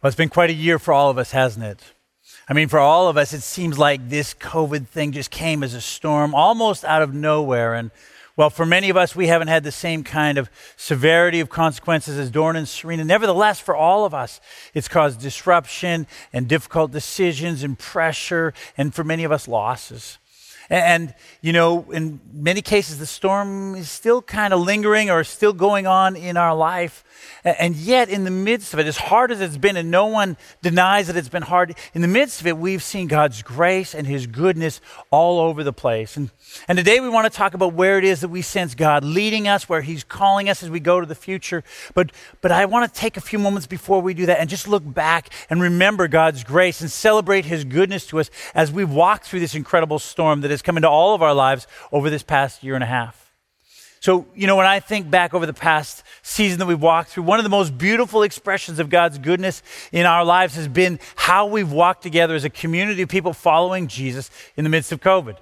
Well, it's been quite a year for all of us, hasn't it? I mean, for all of us, it seems like this COVID thing just came as a storm almost out of nowhere. And well, for many of us, we haven't had the same kind of severity of consequences as Doran and Serena. Nevertheless, for all of us, it's caused disruption and difficult decisions and pressure, and for many of us, losses. And, you know, in many cases, the storm is still kind of lingering or still going on in our life. And yet, in the midst of it, as hard as it's been, and no one denies that it's been hard, in the midst of it, we've seen God's grace and His goodness all over the place. And, and today we want to talk about where it is that we sense God leading us, where He's calling us as we go to the future. But, but I want to take a few moments before we do that and just look back and remember God's grace and celebrate His goodness to us as we walk through this incredible storm that has come into all of our lives over this past year and a half. So, you know, when I think back over the past season that we've walked through, one of the most beautiful expressions of God's goodness in our lives has been how we've walked together as a community of people following Jesus in the midst of COVID.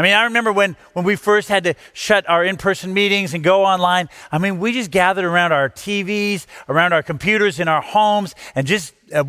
I mean, I remember when, when we first had to shut our in person meetings and go online. I mean, we just gathered around our TVs, around our computers in our homes, and just uh,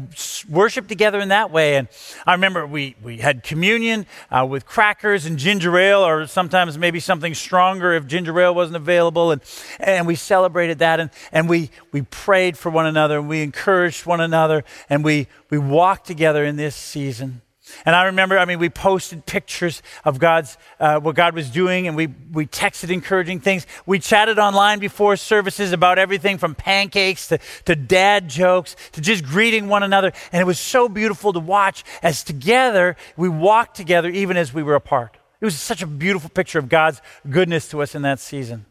worship together in that way. And I remember we, we had communion uh, with crackers and ginger ale, or sometimes maybe something stronger if ginger ale wasn't available. And, and we celebrated that. And, and we, we prayed for one another, and we encouraged one another, and we, we walked together in this season. And I remember, I mean, we posted pictures of God's, uh, what God was doing, and we, we texted encouraging things. We chatted online before services about everything from pancakes to, to dad jokes to just greeting one another. And it was so beautiful to watch as together we walked together even as we were apart. It was such a beautiful picture of God's goodness to us in that season.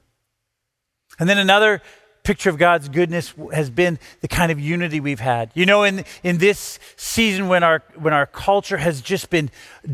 And then another picture of God's goodness has been the kind of unity we've had. You know, in, in this season when our, when our culture has just been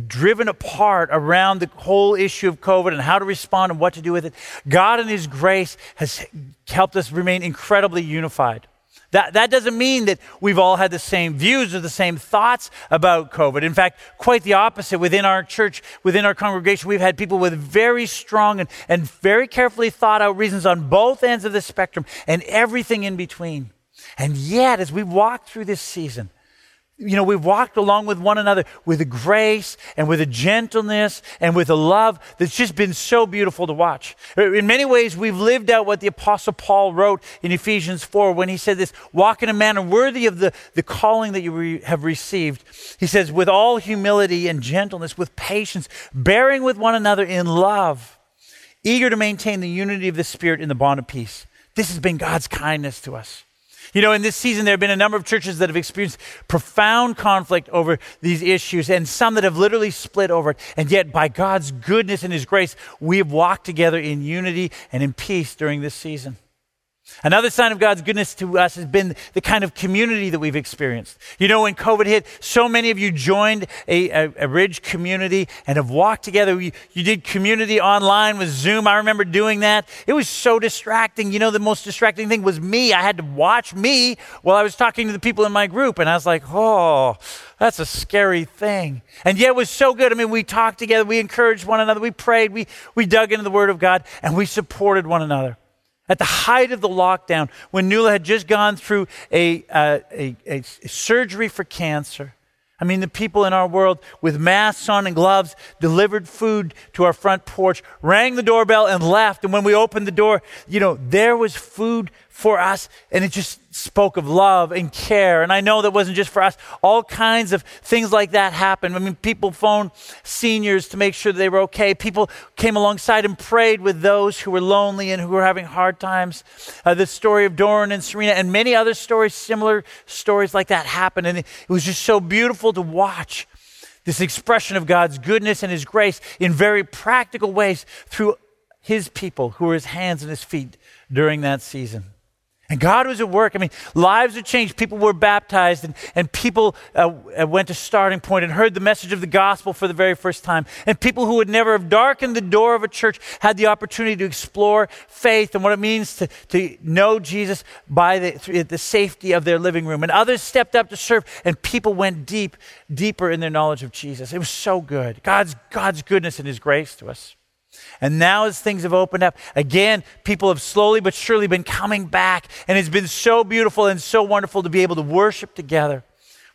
driven apart around the whole issue of COVID and how to respond and what to do with it, God in His grace has helped us remain incredibly unified. That, that doesn't mean that we've all had the same views or the same thoughts about COVID. In fact, quite the opposite. Within our church, within our congregation, we've had people with very strong and, and very carefully thought out reasons on both ends of the spectrum and everything in between. And yet, as we walk through this season, you know, we've walked along with one another with a grace and with a gentleness and with a love that's just been so beautiful to watch. In many ways, we've lived out what the Apostle Paul wrote in Ephesians 4 when he said this walk in a manner worthy of the, the calling that you re- have received. He says, with all humility and gentleness, with patience, bearing with one another in love, eager to maintain the unity of the Spirit in the bond of peace. This has been God's kindness to us. You know, in this season, there have been a number of churches that have experienced profound conflict over these issues, and some that have literally split over it. And yet, by God's goodness and His grace, we have walked together in unity and in peace during this season. Another sign of God's goodness to us has been the kind of community that we've experienced. You know, when COVID hit, so many of you joined a, a, a Ridge community and have walked together. You, you did community online with Zoom. I remember doing that. It was so distracting. You know, the most distracting thing was me. I had to watch me while I was talking to the people in my group. And I was like, oh, that's a scary thing. And yet it was so good. I mean, we talked together, we encouraged one another, we prayed, we, we dug into the Word of God, and we supported one another. At the height of the lockdown, when Nuala had just gone through a, uh, a, a, surgery for cancer, I mean, the people in our world with masks on and gloves delivered food to our front porch, rang the doorbell, and left. And when we opened the door, you know, there was food for us, and it just spoke of love and care. And I know that wasn't just for us. All kinds of things like that happened. I mean, people phoned seniors to make sure they were okay. People came alongside and prayed with those who were lonely and who were having hard times. Uh, the story of Doran and Serena and many other stories, similar stories like that happened. And it, it was just so beautiful to watch this expression of God's goodness and His grace in very practical ways through His people who were His hands and His feet during that season. And God was at work. I mean, lives were changed. People were baptized, and, and people uh, uh, went to starting point and heard the message of the gospel for the very first time. And people who would never have darkened the door of a church had the opportunity to explore faith and what it means to, to know Jesus by the, the safety of their living room. And others stepped up to serve, and people went deep, deeper in their knowledge of Jesus. It was so good. God's, God's goodness and His grace to us. And now, as things have opened up, again, people have slowly but surely been coming back. And it's been so beautiful and so wonderful to be able to worship together.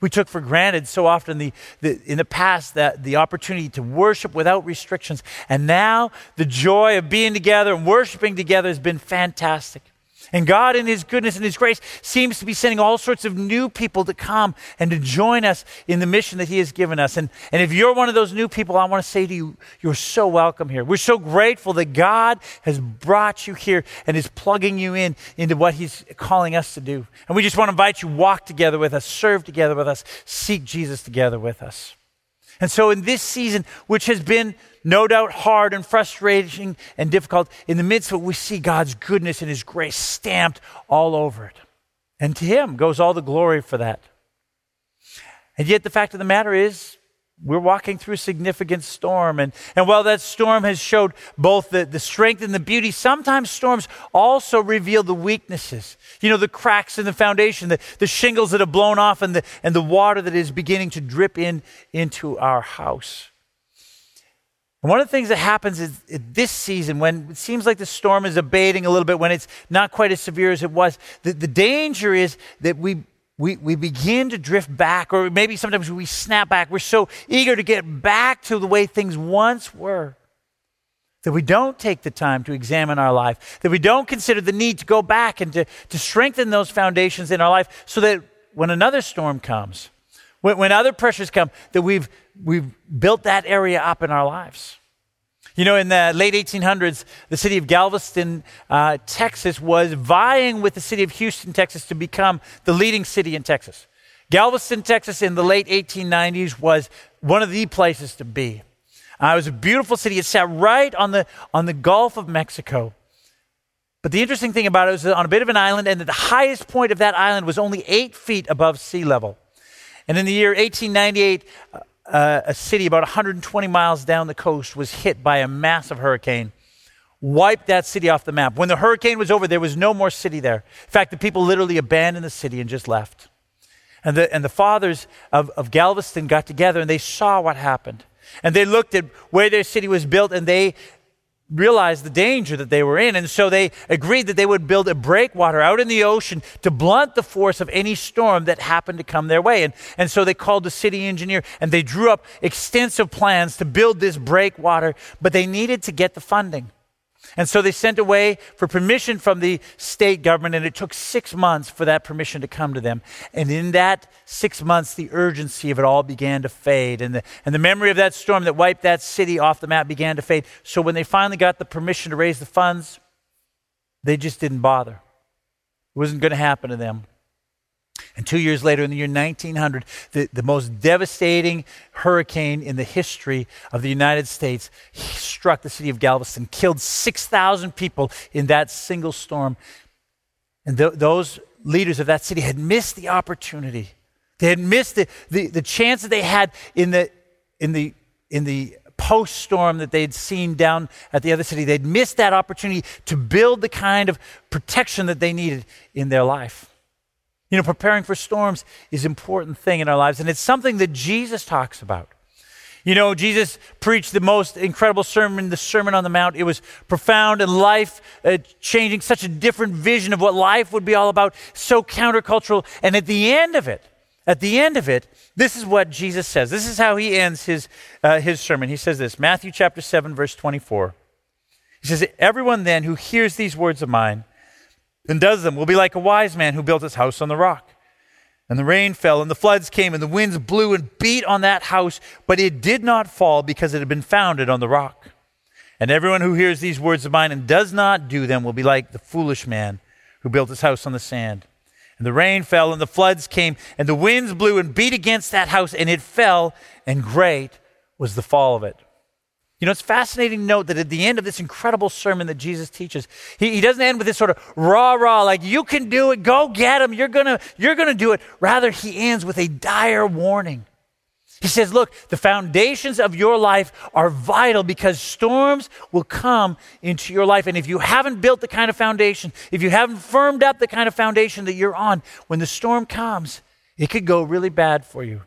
We took for granted so often the, the, in the past that the opportunity to worship without restrictions. And now the joy of being together and worshiping together has been fantastic. And God, in His goodness and His grace, seems to be sending all sorts of new people to come and to join us in the mission that He has given us. And, and if you're one of those new people, I want to say to you, you're so welcome here. We're so grateful that God has brought you here and is plugging you in into what He's calling us to do. And we just want to invite you, walk together with us, serve together with us, seek Jesus together with us. And so, in this season, which has been no doubt hard and frustrating and difficult, in the midst of it, we see God's goodness and His grace stamped all over it. And to Him goes all the glory for that. And yet, the fact of the matter is, we're walking through a significant storm. And, and while that storm has showed both the, the strength and the beauty, sometimes storms also reveal the weaknesses. You know, the cracks in the foundation, the, the shingles that have blown off, and the, and the water that is beginning to drip in into our house. And one of the things that happens is this season, when it seems like the storm is abating a little bit, when it's not quite as severe as it was, the, the danger is that we we, we begin to drift back, or maybe sometimes we snap back. We're so eager to get back to the way things once were that we don't take the time to examine our life, that we don't consider the need to go back and to, to strengthen those foundations in our life so that when another storm comes, when, when other pressures come, that we've, we've built that area up in our lives. You know, in the late 1800s, the city of Galveston, uh, Texas, was vying with the city of Houston, Texas, to become the leading city in Texas. Galveston, Texas, in the late 1890s, was one of the places to be. Uh, it was a beautiful city. It sat right on the, on the Gulf of Mexico. But the interesting thing about it was on a bit of an island, and the highest point of that island was only eight feet above sea level. And in the year 1898, uh, a city about 120 miles down the coast was hit by a massive hurricane, wiped that city off the map. When the hurricane was over, there was no more city there. In fact, the people literally abandoned the city and just left. And the, and the fathers of, of Galveston got together and they saw what happened. And they looked at where their city was built and they realized the danger that they were in. And so they agreed that they would build a breakwater out in the ocean to blunt the force of any storm that happened to come their way. And, and so they called the city engineer and they drew up extensive plans to build this breakwater, but they needed to get the funding. And so they sent away for permission from the state government, and it took six months for that permission to come to them. And in that six months, the urgency of it all began to fade. And the, and the memory of that storm that wiped that city off the map began to fade. So when they finally got the permission to raise the funds, they just didn't bother. It wasn't going to happen to them. And two years later, in the year 1900, the, the most devastating hurricane in the history of the United States struck the city of Galveston, killed 6,000 people in that single storm. And th- those leaders of that city had missed the opportunity. They had missed the, the, the chance that they had in the, in the, in the post storm that they'd seen down at the other city. They'd missed that opportunity to build the kind of protection that they needed in their life. You know, preparing for storms is an important thing in our lives, and it's something that Jesus talks about. You know, Jesus preached the most incredible sermon, the Sermon on the Mount. It was profound and life uh, changing, such a different vision of what life would be all about, so countercultural. And at the end of it, at the end of it, this is what Jesus says. This is how he ends his, uh, his sermon. He says this Matthew chapter 7, verse 24. He says, Everyone then who hears these words of mine and does them will be like a wise man who built his house on the rock. And the rain fell, and the floods came, and the winds blew and beat on that house, but it did not fall because it had been founded on the rock. And everyone who hears these words of mine and does not do them will be like the foolish man who built his house on the sand. And the rain fell, and the floods came, and the winds blew and beat against that house, and it fell, and great was the fall of it. You know, it's fascinating to note that at the end of this incredible sermon that Jesus teaches, he, he doesn't end with this sort of rah rah, like, you can do it, go get him, you're gonna, you're gonna do it. Rather, he ends with a dire warning. He says, Look, the foundations of your life are vital because storms will come into your life. And if you haven't built the kind of foundation, if you haven't firmed up the kind of foundation that you're on, when the storm comes, it could go really bad for you.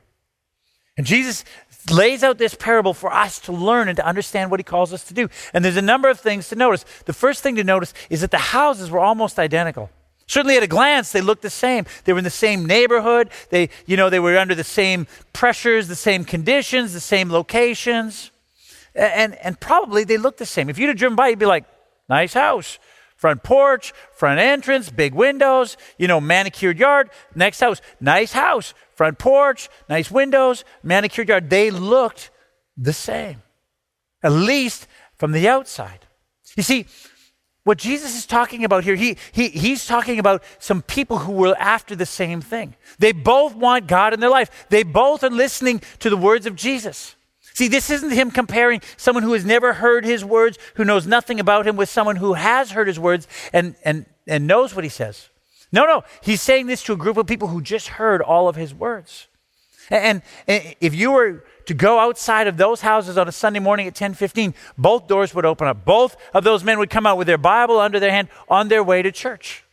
And Jesus lays out this parable for us to learn and to understand what he calls us to do. And there's a number of things to notice. The first thing to notice is that the houses were almost identical. Certainly at a glance, they looked the same. They were in the same neighborhood. They, you know, they were under the same pressures, the same conditions, the same locations. And, and probably they looked the same. If you'd have driven by, you'd be like, nice house. Front porch, front entrance, big windows, you know, manicured yard. Next house, nice house, front porch, nice windows, manicured yard. They looked the same, at least from the outside. You see, what Jesus is talking about here, he, he, he's talking about some people who were after the same thing. They both want God in their life, they both are listening to the words of Jesus. See, this isn't him comparing someone who has never heard his words, who knows nothing about him, with someone who has heard his words and, and, and knows what he says. No, no, he's saying this to a group of people who just heard all of his words. And, and if you were to go outside of those houses on a Sunday morning at 10:15, both doors would open up. Both of those men would come out with their Bible under their hand on their way to church.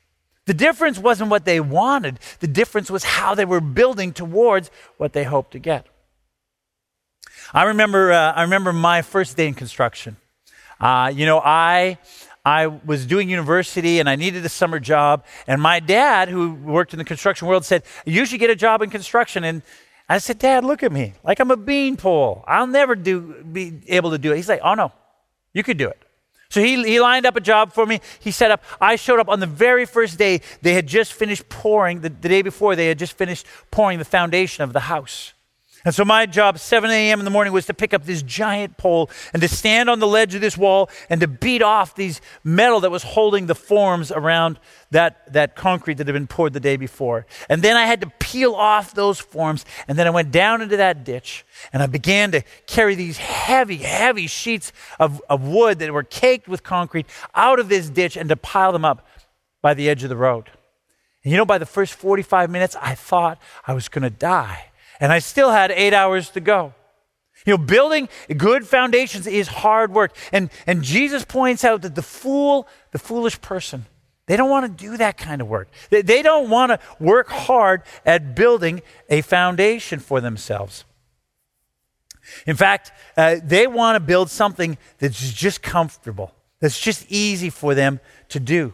The difference wasn't what they wanted. The difference was how they were building towards what they hoped to get. I remember, uh, I remember my first day in construction. Uh, you know, I, I was doing university and I needed a summer job. And my dad, who worked in the construction world, said, You should get a job in construction. And I said, Dad, look at me. Like I'm a beanpole. I'll never do, be able to do it. He's like, Oh, no, you could do it. So he, he lined up a job for me. He set up. I showed up on the very first day. They had just finished pouring, the, the day before, they had just finished pouring the foundation of the house. And so my job, 7 a.m. in the morning, was to pick up this giant pole and to stand on the ledge of this wall and to beat off these metal that was holding the forms around that, that concrete that had been poured the day before. And then I had to peel off those forms. And then I went down into that ditch and I began to carry these heavy, heavy sheets of, of wood that were caked with concrete out of this ditch and to pile them up by the edge of the road. And you know, by the first 45 minutes, I thought I was going to die and I still had eight hours to go. You know, building good foundations is hard work. And, and Jesus points out that the fool, the foolish person, they don't want to do that kind of work. They, they don't want to work hard at building a foundation for themselves. In fact, uh, they want to build something that's just comfortable, that's just easy for them to do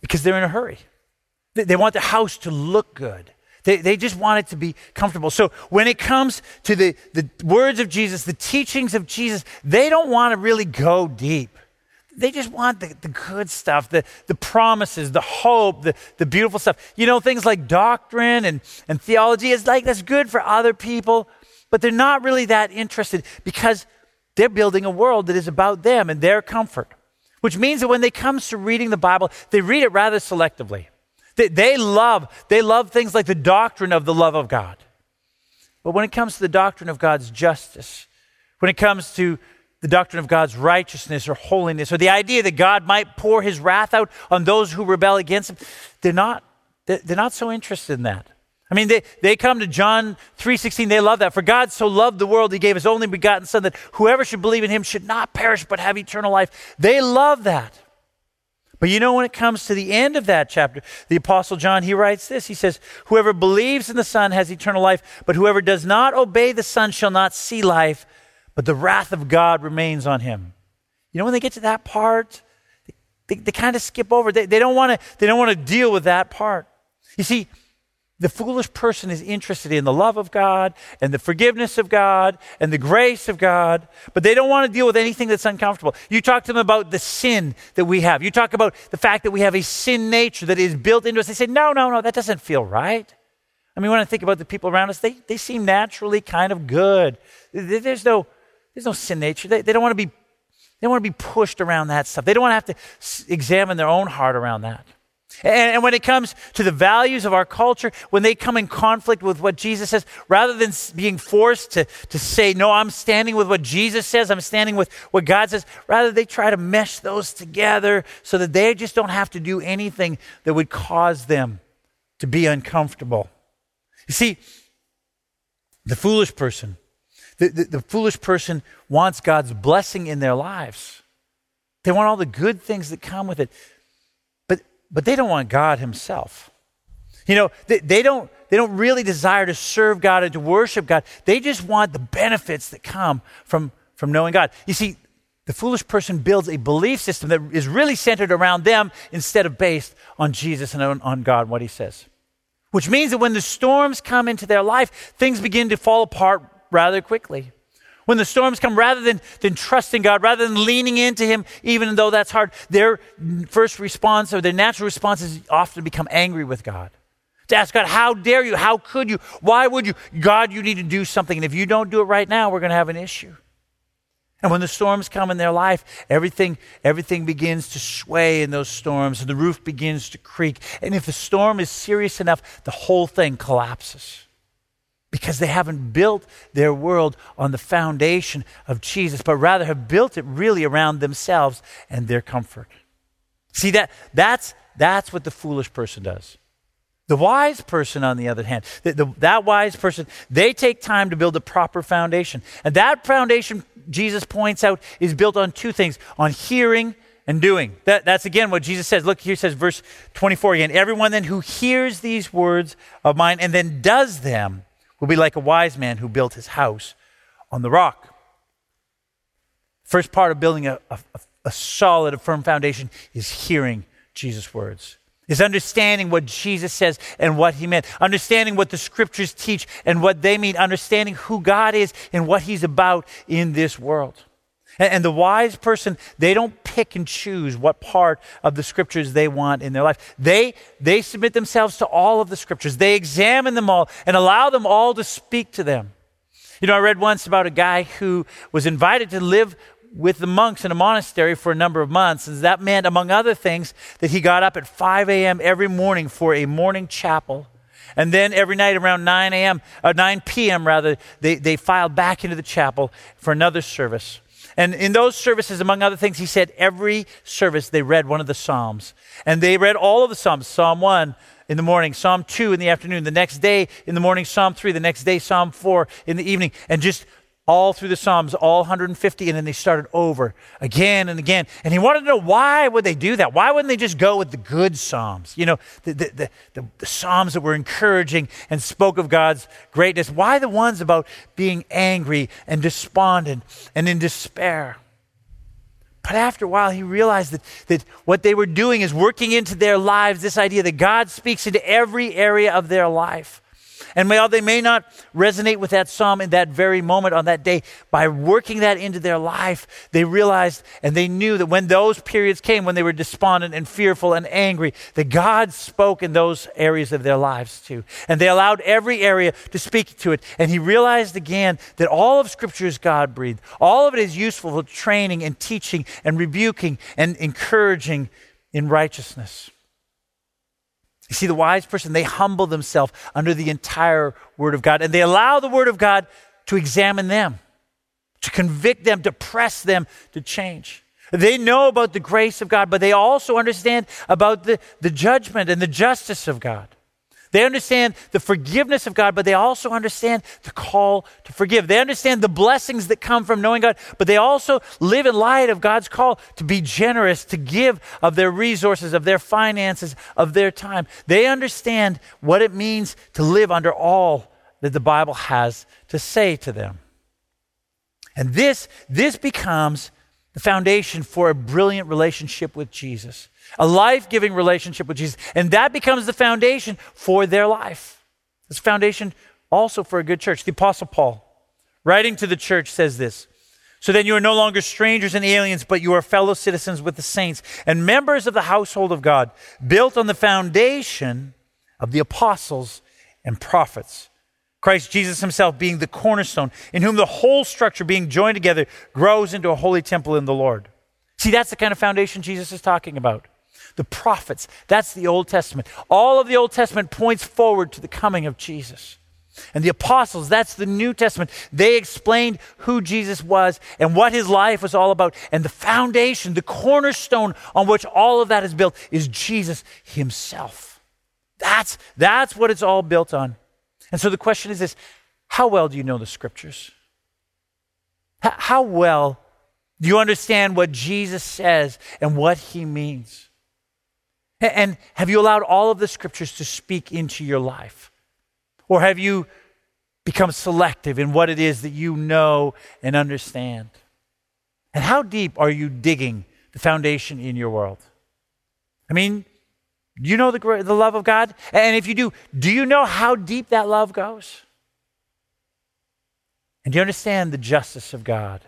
because they're in a hurry. They, they want the house to look good. They, they just want it to be comfortable. So when it comes to the, the words of Jesus, the teachings of Jesus, they don't want to really go deep. They just want the, the good stuff, the, the promises, the hope, the, the beautiful stuff. You know, things like doctrine and, and theology is like that's good for other people, but they're not really that interested because they're building a world that is about them and their comfort. Which means that when they comes to reading the Bible, they read it rather selectively. They, they love, they love things like the doctrine of the love of God. But when it comes to the doctrine of God's justice, when it comes to the doctrine of God's righteousness or holiness, or the idea that God might pour his wrath out on those who rebel against him, they're not, they're not so interested in that. I mean, they, they come to John 3.16, they love that. For God so loved the world, he gave his only begotten son that whoever should believe in him should not perish but have eternal life. They love that. But you know, when it comes to the end of that chapter, the Apostle John, he writes this. He says, Whoever believes in the Son has eternal life, but whoever does not obey the Son shall not see life, but the wrath of God remains on him. You know, when they get to that part, they, they, they kind of skip over. They, they don't want to they don't want to deal with that part. You see, the foolish person is interested in the love of God and the forgiveness of God and the grace of God, but they don't want to deal with anything that's uncomfortable. You talk to them about the sin that we have. You talk about the fact that we have a sin nature that is built into us. They say, no, no, no, that doesn't feel right. I mean, when I think about the people around us, they, they seem naturally kind of good. There's no, there's no sin nature. They, they don't want to be, they don't want to be pushed around that stuff. They don't want to have to examine their own heart around that. And, when it comes to the values of our culture, when they come in conflict with what Jesus says, rather than being forced to, to say, no, I'm standing with what Jesus says, I'm standing with what God says, rather they try to mesh those together so that they just don't have to do anything that would cause them to be uncomfortable. You see, the foolish person, the, the, the foolish person wants God's blessing in their lives. They want all the good things that come with it but they don't want God Himself. You know, they, they, don't, they don't really desire to serve God and to worship God. They just want the benefits that come from, from knowing God. You see, the foolish person builds a belief system that is really centered around them instead of based on Jesus and on, on God, what he says. Which means that when the storms come into their life, things begin to fall apart rather quickly. When the storms come, rather than, than trusting God, rather than leaning into Him, even though that's hard, their first response or their natural response is often become angry with God to ask God, How dare you? How could you? Why would you? God, you need to do something. And if you don't do it right now, we're going to have an issue. And when the storms come in their life, everything, everything begins to sway in those storms, and the roof begins to creak. And if the storm is serious enough, the whole thing collapses because they haven't built their world on the foundation of Jesus, but rather have built it really around themselves and their comfort. See that that's that's what the foolish person does. The wise person, on the other hand, the, the, that wise person, they take time to build a proper foundation. And that foundation, Jesus points out, is built on two things on hearing and doing. That, that's again what Jesus says. Look, here says, verse 24 again Everyone then who hears these words of mine and then does them will be like a wise man who built his house on the rock. First part of building a, a, a solid, a firm foundation is hearing Jesus' words is understanding what Jesus says and what he meant, understanding what the scriptures teach and what they mean, understanding who God is and what he's about in this world. And, the wise person, they don't pick and choose what part of the scriptures they want in their life. They, they submit themselves to all of the scriptures, they examine them all and allow them all to speak to them. You know, I read once about a guy who was invited to live with the monks in a monastery for a number of months. And that meant, among other things, that he got up at 5 a.m. every morning for a morning chapel. And then every night around 9 a.m., uh, 9 p.m. rather, they, they filed back into the chapel for another service. And in those services, among other things, he said every service they read one of the Psalms. And they read all of the Psalms Psalm 1 in the morning, Psalm 2 in the afternoon, the next day in the morning, Psalm 3, the next day, Psalm 4 in the evening, and just all through the Psalms, all 150, and then they started over again and again. And he wanted to know why would they do that? Why wouldn't they just go with the good Psalms? You know, the, the, the, the, Psalms that were encouraging and spoke of God's greatness. Why the ones about being angry and despondent and in despair? But after a while, he realized that, that what they were doing is working into their lives this idea that God speaks into every area of their life. And while they may not resonate with that psalm in that very moment on that day, by working that into their life, they realized and they knew that when those periods came, when they were despondent and fearful and angry, that God spoke in those areas of their lives too. And they allowed every area to speak to it. And he realized again that all of Scripture is God breathed. All of it is useful for training and teaching and rebuking and encouraging in righteousness. You see, the wise person, they humble themselves under the entire Word of God and they allow the Word of God to examine them, to convict them, to press them to change. They know about the grace of God, but they also understand about the, the judgment and the justice of God. They understand the forgiveness of God, but they also understand the call to forgive. They understand the blessings that come from knowing God, but they also live in light of God's call to be generous, to give of their resources, of their finances, of their time. They understand what it means to live under all that the Bible has to say to them. And this, this becomes the foundation for a brilliant relationship with Jesus a life giving relationship with Jesus. And that becomes the foundation for their life. It's foundation also for a good church. The Apostle Paul, writing to the church, says this So then you are no longer strangers and aliens, but you are fellow citizens with the saints and members of the household of God, built on the foundation of the apostles and prophets. Christ Jesus himself being the cornerstone, in whom the whole structure being joined together grows into a holy temple in the Lord. See, that's the kind of foundation Jesus is talking about the prophets. That's the Old Testament. All of the Old Testament points forward to the coming of Jesus. And the apostles, that's the New Testament. They explained who Jesus was and what his life was all about. And the foundation, the cornerstone on which all of that is built is Jesus himself. That's, that's what it's all built on. And so the question is this how well do you know the scriptures? How well do you understand what Jesus says and what he means? And have you allowed all of the scriptures to speak into your life? Or have you become selective in what it is that you know and understand? And how deep are you digging the foundation in your world? I mean, do you know the, the love of God? And if you do, do you know how deep that love goes? And do you understand the justice of God?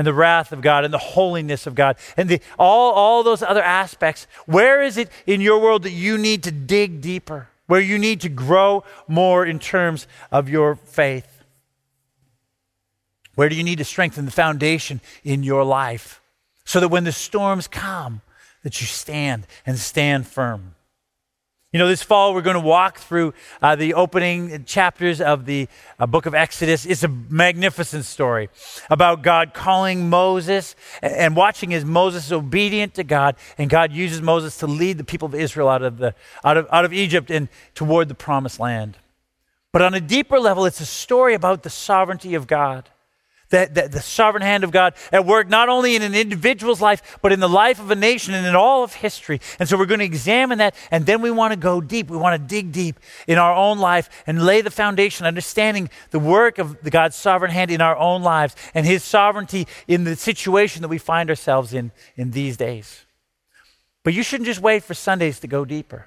And the wrath of God and the holiness of God and the, all, all those other aspects. Where is it in your world that you need to dig deeper? Where you need to grow more in terms of your faith? Where do you need to strengthen the foundation in your life so that when the storms come, that you stand and stand firm? You know, this fall we're going to walk through uh, the opening chapters of the uh, book of Exodus. It's a magnificent story about God calling Moses and, watching as Moses is obedient to God, and God uses Moses to lead the people of Israel out of, the, out of, out of Egypt and toward the promised land. But on a deeper level, it's a story about the sovereignty of God the, the, the, sovereign hand of God at work, not only in an individual's life, but in the life of a nation and in all of history. And so we're going to examine that, and then we want to go deep. We want to dig deep in our own life and lay the foundation, understanding the work of the God's sovereign hand in our own lives and his sovereignty in the situation that we find ourselves in in these days. But you shouldn't just wait for Sundays to go deeper.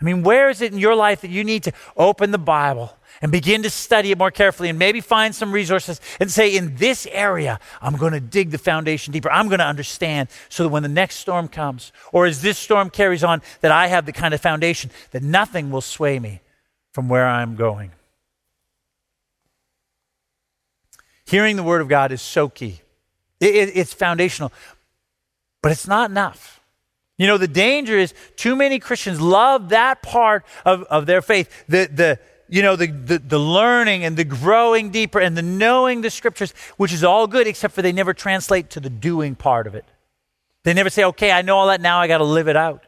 I mean, where is it in your life that you need to open the Bible and begin to study it more carefully and maybe find some resources and say, in this area, I'm going to dig the foundation deeper. I'm going to understand so that when the next storm comes, or as this storm carries on, that I have the kind of foundation that nothing will sway me from where I'm going. Hearing the Word of God is so key, it, it, it's foundational, but it's not enough. You know, the danger is too many Christians love that part of, of their faith, the, the, you know, the, the, the, learning and the growing deeper and the knowing the scriptures, which is all good, except for they never translate to the doing part of it. They never say, okay, I know all that now, I got to live it out.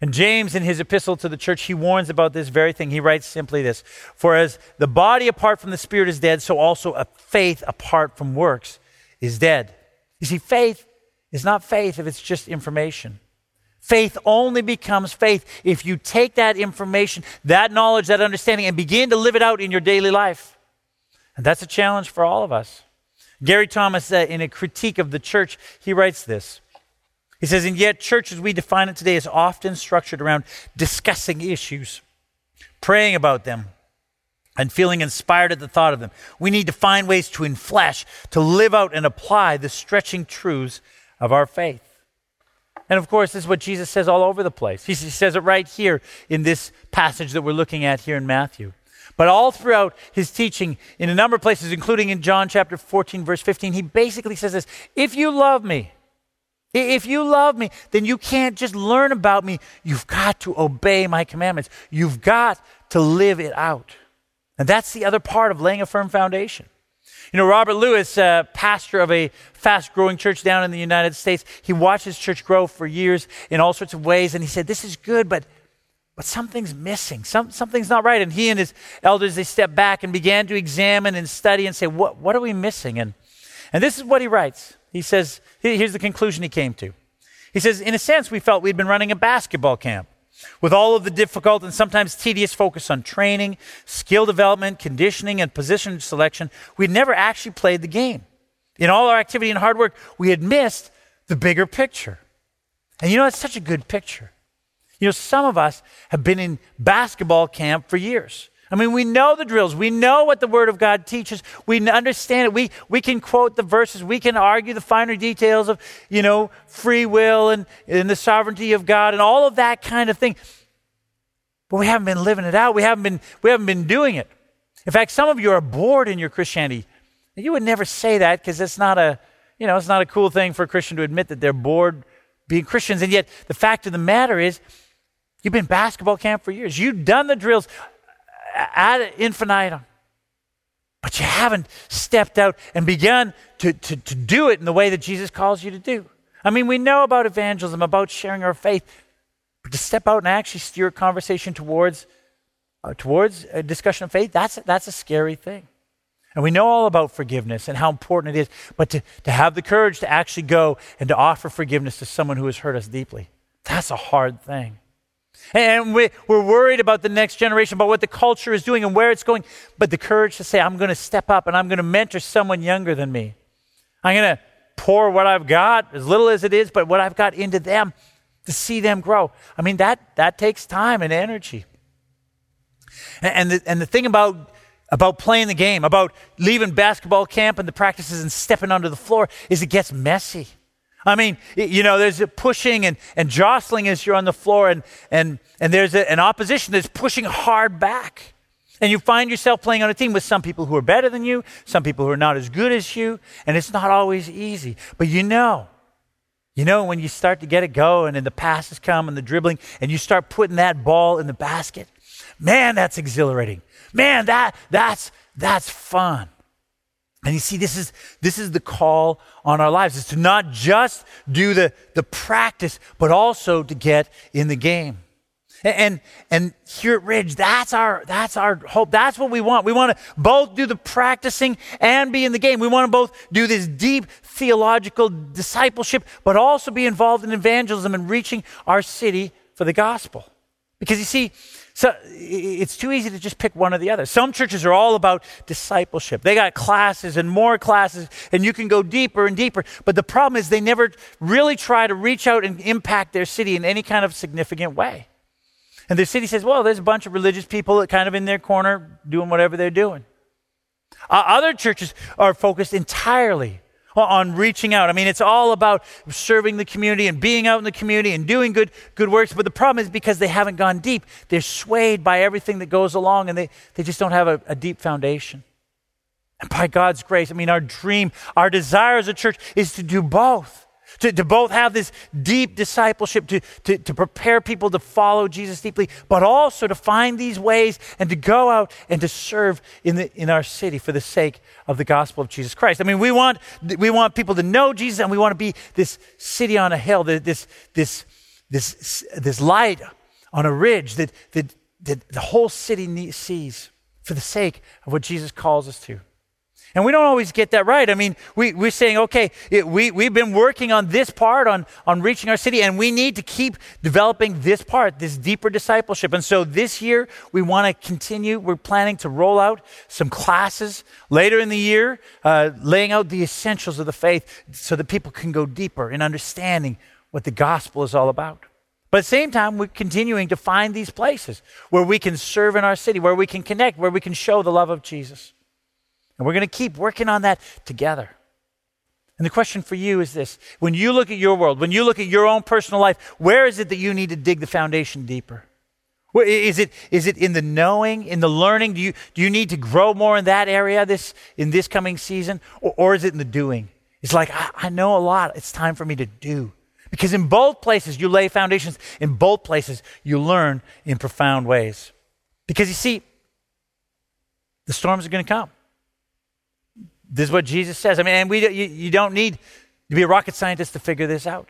And James, in his epistle to the church, he warns about this very thing. He writes simply this For as the body apart from the spirit is dead, so also a faith apart from works is dead. You see, faith is not faith if it's just information. Faith only becomes faith if you take that information, that knowledge, that understanding, and begin to live it out in your daily life. And that's a challenge for all of us. Gary Thomas, uh, in a critique of the church, he writes this. He says, And yet, church as we define it today is often structured around discussing issues, praying about them, and feeling inspired at the thought of them. We need to find ways to inflesh, to live out and apply the stretching truths of our faith. And of course, this is what Jesus says all over the place. He says it right here in this passage that we're looking at here in Matthew. But all throughout his teaching, in a number of places, including in John chapter 14, verse 15, he basically says this If you love me, if you love me, then you can't just learn about me. You've got to obey my commandments. You've got to live it out. And that's the other part of laying a firm foundation. You know, Robert Lewis, uh, pastor of a fast growing church down in the United States, he watched his church grow for years in all sorts of ways, and he said, This is good, but but something's missing. Some, something's not right. And he and his elders, they stepped back and began to examine and study and say, what, what are we missing? And, and this is what he writes. He says, here's the conclusion he came to. He says, in a sense, we felt we'd been running a basketball camp. With all of the difficult and sometimes tedious focus on training, skill development, conditioning, and position selection, we had never actually played the game. In all our activity and hard work, we had missed the bigger picture. And you know, it's such a good picture. You know, some of us have been in basketball camp for years. I mean, we know the drills. We know what the Word of God teaches. We understand it. We, we can quote the verses. We can argue the finer details of, you know, free will and, and the sovereignty of God and all of that kind of thing. But we haven't been living it out. We haven't been, we haven't been doing it. In fact, some of you are bored in your Christianity. You would never say that because it's not a, you know, it's not a cool thing for a Christian to admit that they're bored being Christians. And yet, the fact of the matter is, you've been basketball camp for years. You've done the drills ad infinitum. But you haven't stepped out and begun to, to, to do it in the way that Jesus calls you to do. I mean, we know about evangelism, about sharing our faith, but to step out and actually steer a conversation towards, uh, towards a discussion of faith, that's, that's a scary thing. And we know all about forgiveness and how important it is, but to, to have the courage to actually go and to offer forgiveness to someone who has hurt us deeply, that's a hard thing. And we, we're worried about the next generation, about what the culture is doing and where it's going. But the courage to say, I'm going to step up and I'm going to mentor someone younger than me. I'm going to pour what I've got, as little as it is, but what I've got into them to see them grow. I mean, that, that takes time and energy. And, and, the, and the thing about, about playing the game, about leaving basketball camp and the practices and stepping onto the floor, is it gets messy. I mean, you know, there's a pushing and, and jostling as you're on the floor, and, and, and there's a, an opposition that's pushing hard back. And you find yourself playing on a team with some people who are better than you, some people who are not as good as you, and it's not always easy. But you know, you know, when you start to get it going and the passes come and the dribbling, and you start putting that ball in the basket, man, that's exhilarating. Man, that, that's, that's fun. And you see, this is, this is the call on our lives, is to not just do the, the practice, but also to get in the game. And, and here at Ridge, that's our, that's our hope. That's what we want. We want to both do the practicing and be in the game. We want to both do this deep theological discipleship, but also be involved in evangelism and reaching our city for the gospel. Because you see, so it's too easy to just pick one or the other. Some churches are all about discipleship. They got classes and more classes, and you can go deeper and deeper. But the problem is they never really try to reach out and impact their city in any kind of significant way. And the city says, well, there's a bunch of religious people that kind of in their corner doing whatever they're doing. Uh, other churches are focused entirely on reaching out. I mean, it's all about serving the community and being out in the community and doing good, good works. But the problem is because they haven't gone deep, they're swayed by everything that goes along and they, they just don't have a, a deep foundation. And by God's grace, I mean, our dream, our desire as a church is to do both to, to both have this deep discipleship, to, to, to prepare people to follow Jesus deeply, but also to find these ways and to go out and to serve in, the, in our city for the sake of the gospel of Jesus Christ. I mean, we want, we want people to know Jesus and we want to be this city on a hill, this, this, this, this light on a ridge that, that, that the whole city sees for the sake of what Jesus calls us to. And we don't always get that right. I mean, we, we're saying, okay, it, we, we've been working on this part, on, on reaching our city, and we need to keep developing this part, this deeper discipleship. And so this year, we want to continue. We're planning to roll out some classes later in the year, uh, laying out the essentials of the faith so that people can go deeper in understanding what the gospel is all about. But at the same time, we're continuing to find these places where we can serve in our city, where we can connect, where we can show the love of Jesus. And we're going to keep working on that together. And the question for you is this when you look at your world, when you look at your own personal life, where is it that you need to dig the foundation deeper? Is it, is it in the knowing, in the learning? Do you, do you need to grow more in that area this, in this coming season? Or, or is it in the doing? It's like, I, I know a lot. It's time for me to do. Because in both places, you lay foundations. In both places, you learn in profound ways. Because you see, the storms are going to come. This is what Jesus says. I mean, and we, you, you don't need to be a rocket scientist to figure this out.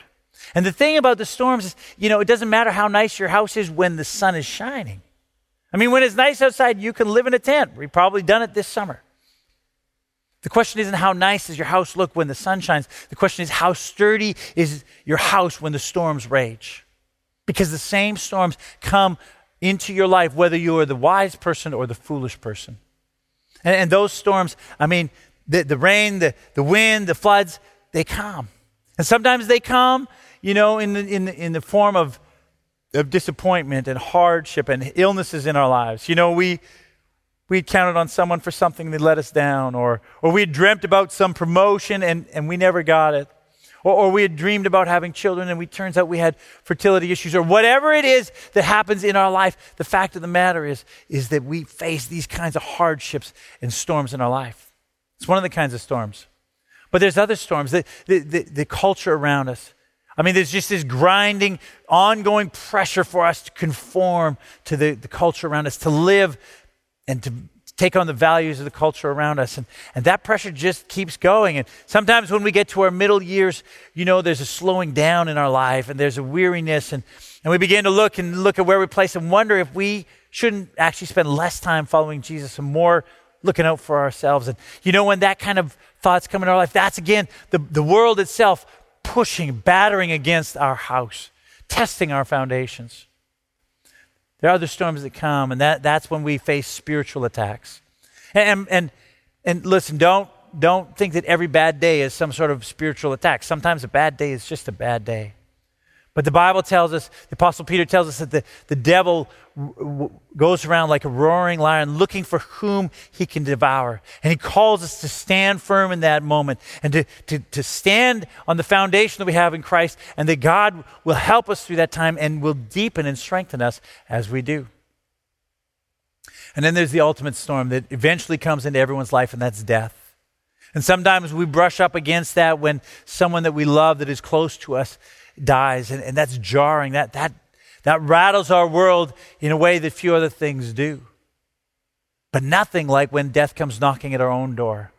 And the thing about the storms is, you know, it doesn't matter how nice your house is when the sun is shining. I mean, when it's nice outside, you can live in a tent. We've probably done it this summer. The question isn't how nice does your house look when the sun shines. The question is how sturdy is your house when the storms rage? Because the same storms come into your life whether you are the wise person or the foolish person. And, and those storms, I mean, the, the rain, the, the wind, the floods, they come. And sometimes they come, you know, in the, in the, in the form of, of disappointment and hardship and illnesses in our lives. You know, we, we had counted on someone for something that let us down, or, or we had dreamt about some promotion and, and we never got it. Or, or we had dreamed about having children and we turns out we had fertility issues, or whatever it is that happens in our life. The fact of the matter is, is that we face these kinds of hardships and storms in our life. It's one of the kinds of storms. But there's other storms, the, the, the, the culture around us. I mean, there's just this grinding, ongoing pressure for us to conform to the, the culture around us, to live and to take on the values of the culture around us. And, and that pressure just keeps going. And sometimes when we get to our middle years, you know, there's a slowing down in our life and there's a weariness. And, and we begin to look and look at where we place and wonder if we shouldn't actually spend less time following Jesus and more looking out for ourselves. And you know, when that kind of thoughts come in our life, that's again the, the world itself pushing, battering against our house, testing our foundations. There are other storms that come, and that, that's when we face spiritual attacks. And, and, and listen, don't, don't think that every bad day is some sort of spiritual attack. Sometimes a bad day is just a bad day. But the Bible tells us, the Apostle Peter tells us that the, the devil w- goes around like a roaring lion looking for whom he can devour. And he calls us to stand firm in that moment and to, to, to stand on the foundation that we have in Christ, and that God will help us through that time and will deepen and strengthen us as we do. And then there's the ultimate storm that eventually comes into everyone's life, and that's death. And sometimes we brush up against that when someone that we love that is close to us dies. And, and that's jarring. That, that, that rattles our world in a way that few other things do. But nothing like when death comes knocking at our own door.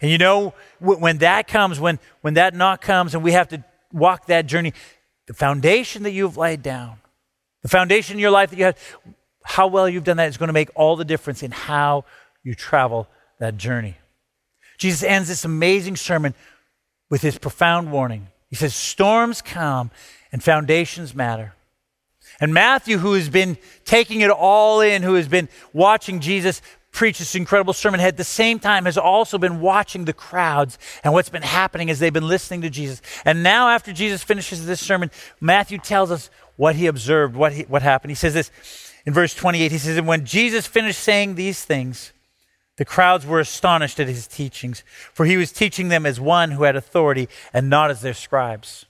And you know, when that comes, when, when that knock comes and we have to walk that journey, the foundation that you've laid down, the foundation in your life that you have, how well you've done that is going to make all the difference in how you travel that journey. Jesus ends this amazing sermon with his profound warning. He says, Storms come and foundations matter. And Matthew, who has been taking it all in, who has been watching Jesus preach this incredible sermon, at the same time has also been watching the crowds and what's been happening as they've been listening to Jesus. And now, after Jesus finishes this sermon, Matthew tells us what he observed, what, he, what happened. He says this in verse 28. He says, And when Jesus finished saying these things, the crowds were astonished at his teachings, for he was teaching them as one who had authority and not as their scribes.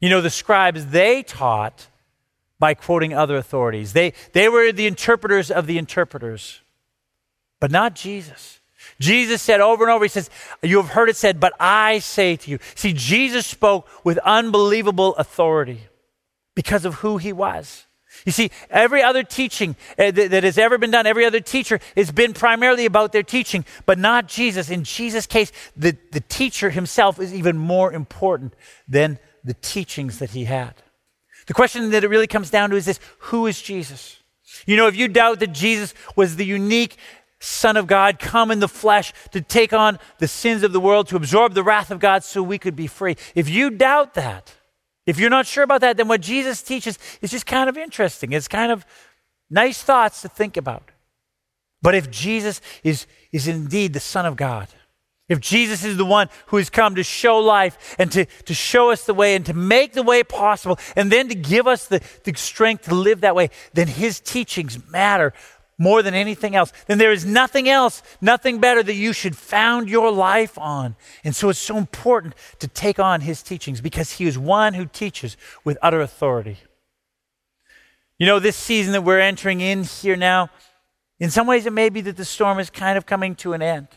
You know, the scribes, they taught by quoting other authorities. They, they were the interpreters of the interpreters, but not Jesus. Jesus said over and over, He says, You have heard it said, but I say to you. See, Jesus spoke with unbelievable authority because of who he was. You see, every other teaching eh, that, that has ever been done, every other teacher has been primarily about their teaching, but not Jesus. In Jesus' case, the, the teacher himself is even more important than the teachings that he had. The question that it really comes down to is this who is Jesus? You know, if you doubt that Jesus was the unique Son of God, come in the flesh to take on the sins of the world, to absorb the wrath of God so we could be free, if you doubt that, if you're not sure about that, then what Jesus teaches is just kind of interesting. It's kind of nice thoughts to think about. But if Jesus is, is indeed the Son of God, if Jesus is the one who has come to show life and to, to show us the way and to make the way possible and then to give us the, the strength to live that way, then his teachings matter more than anything else, then there is nothing else, nothing better that you should found your life on. And so it's so important to take on his teachings because he is one who teaches with utter authority. You know, this season that we're entering in here now, in some ways it may be that the storm is kind of coming to an end.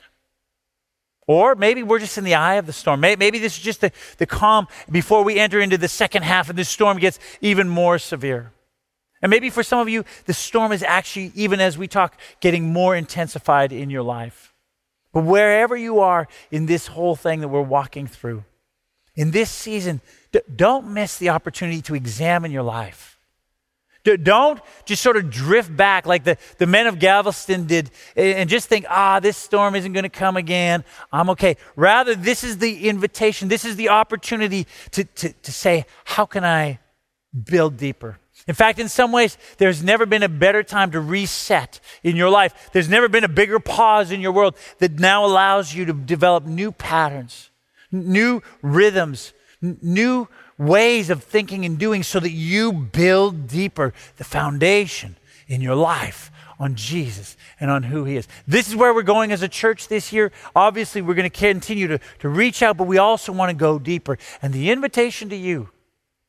Or maybe we're just in the eye of the storm. Maybe this is just the, the calm before we enter into the second half and the storm gets even more severe. And maybe for some of you, the storm is actually, even as we talk, getting more intensified in your life. But wherever you are in this whole thing that we're walking through, in this season, don't miss the opportunity to examine your life. Don't just sort of drift back like the, the men of Galveston did and just think, ah, this storm isn't going to come again. I'm okay. Rather, this is the invitation, this is the opportunity to, to, to say, how can I build deeper? In fact, in some ways, there's never been a better time to reset in your life. There's never been a bigger pause in your world that now allows you to develop new patterns, new rhythms, new ways of thinking and doing so that you build deeper the foundation in your life on Jesus and on who He is. This is where we're going as a church this year. Obviously, we're going to continue to, to reach out, but we also want to go deeper. And the invitation to you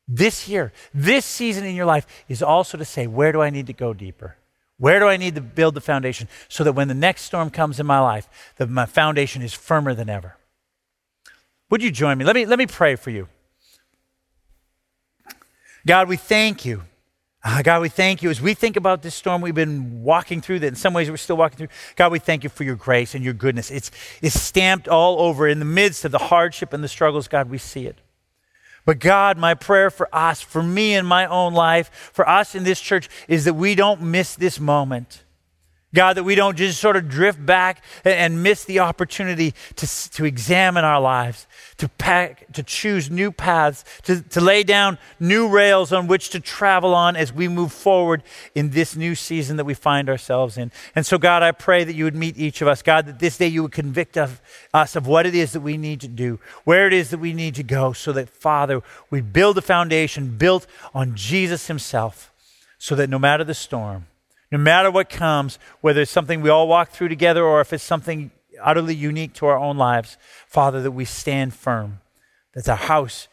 this year, this season in your life is also to say, where do I need to go deeper? Where do I need to build the foundation so that when the next storm comes in my life, that my foundation is firmer than ever? Would you join me? Let me, let me pray for you. God, we thank you. Uh, God, we thank you as we think about this storm we've been walking through, that in some ways we're still walking through. God, we thank you for your grace and your goodness. It's, it's stamped all over in the midst of the hardship and the struggles. God, we see it. But God, my prayer for us, for me in my own life, for us in this church, is that we don't miss this moment. God, that we don't just sort of drift back and miss the opportunity to, to examine our lives, to, pack, to choose new paths, to, to lay down new rails on which to travel on as we move forward in this new season that we find ourselves in. And so, God, I pray that you would meet each of us. God, that this day you would convict of, us of what it is that we need to do, where it is that we need to go, so that, Father, we build a foundation built on Jesus himself, so that no matter the storm, no matter what comes, whether it's something we all walk through together or if it's something utterly unique to our own lives, Father, that we stand firm, that our house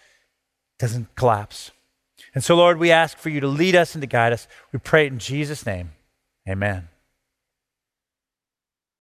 doesn't collapse. And so, Lord, we ask for you to lead us and to guide us. We pray it in Jesus' name. Amen.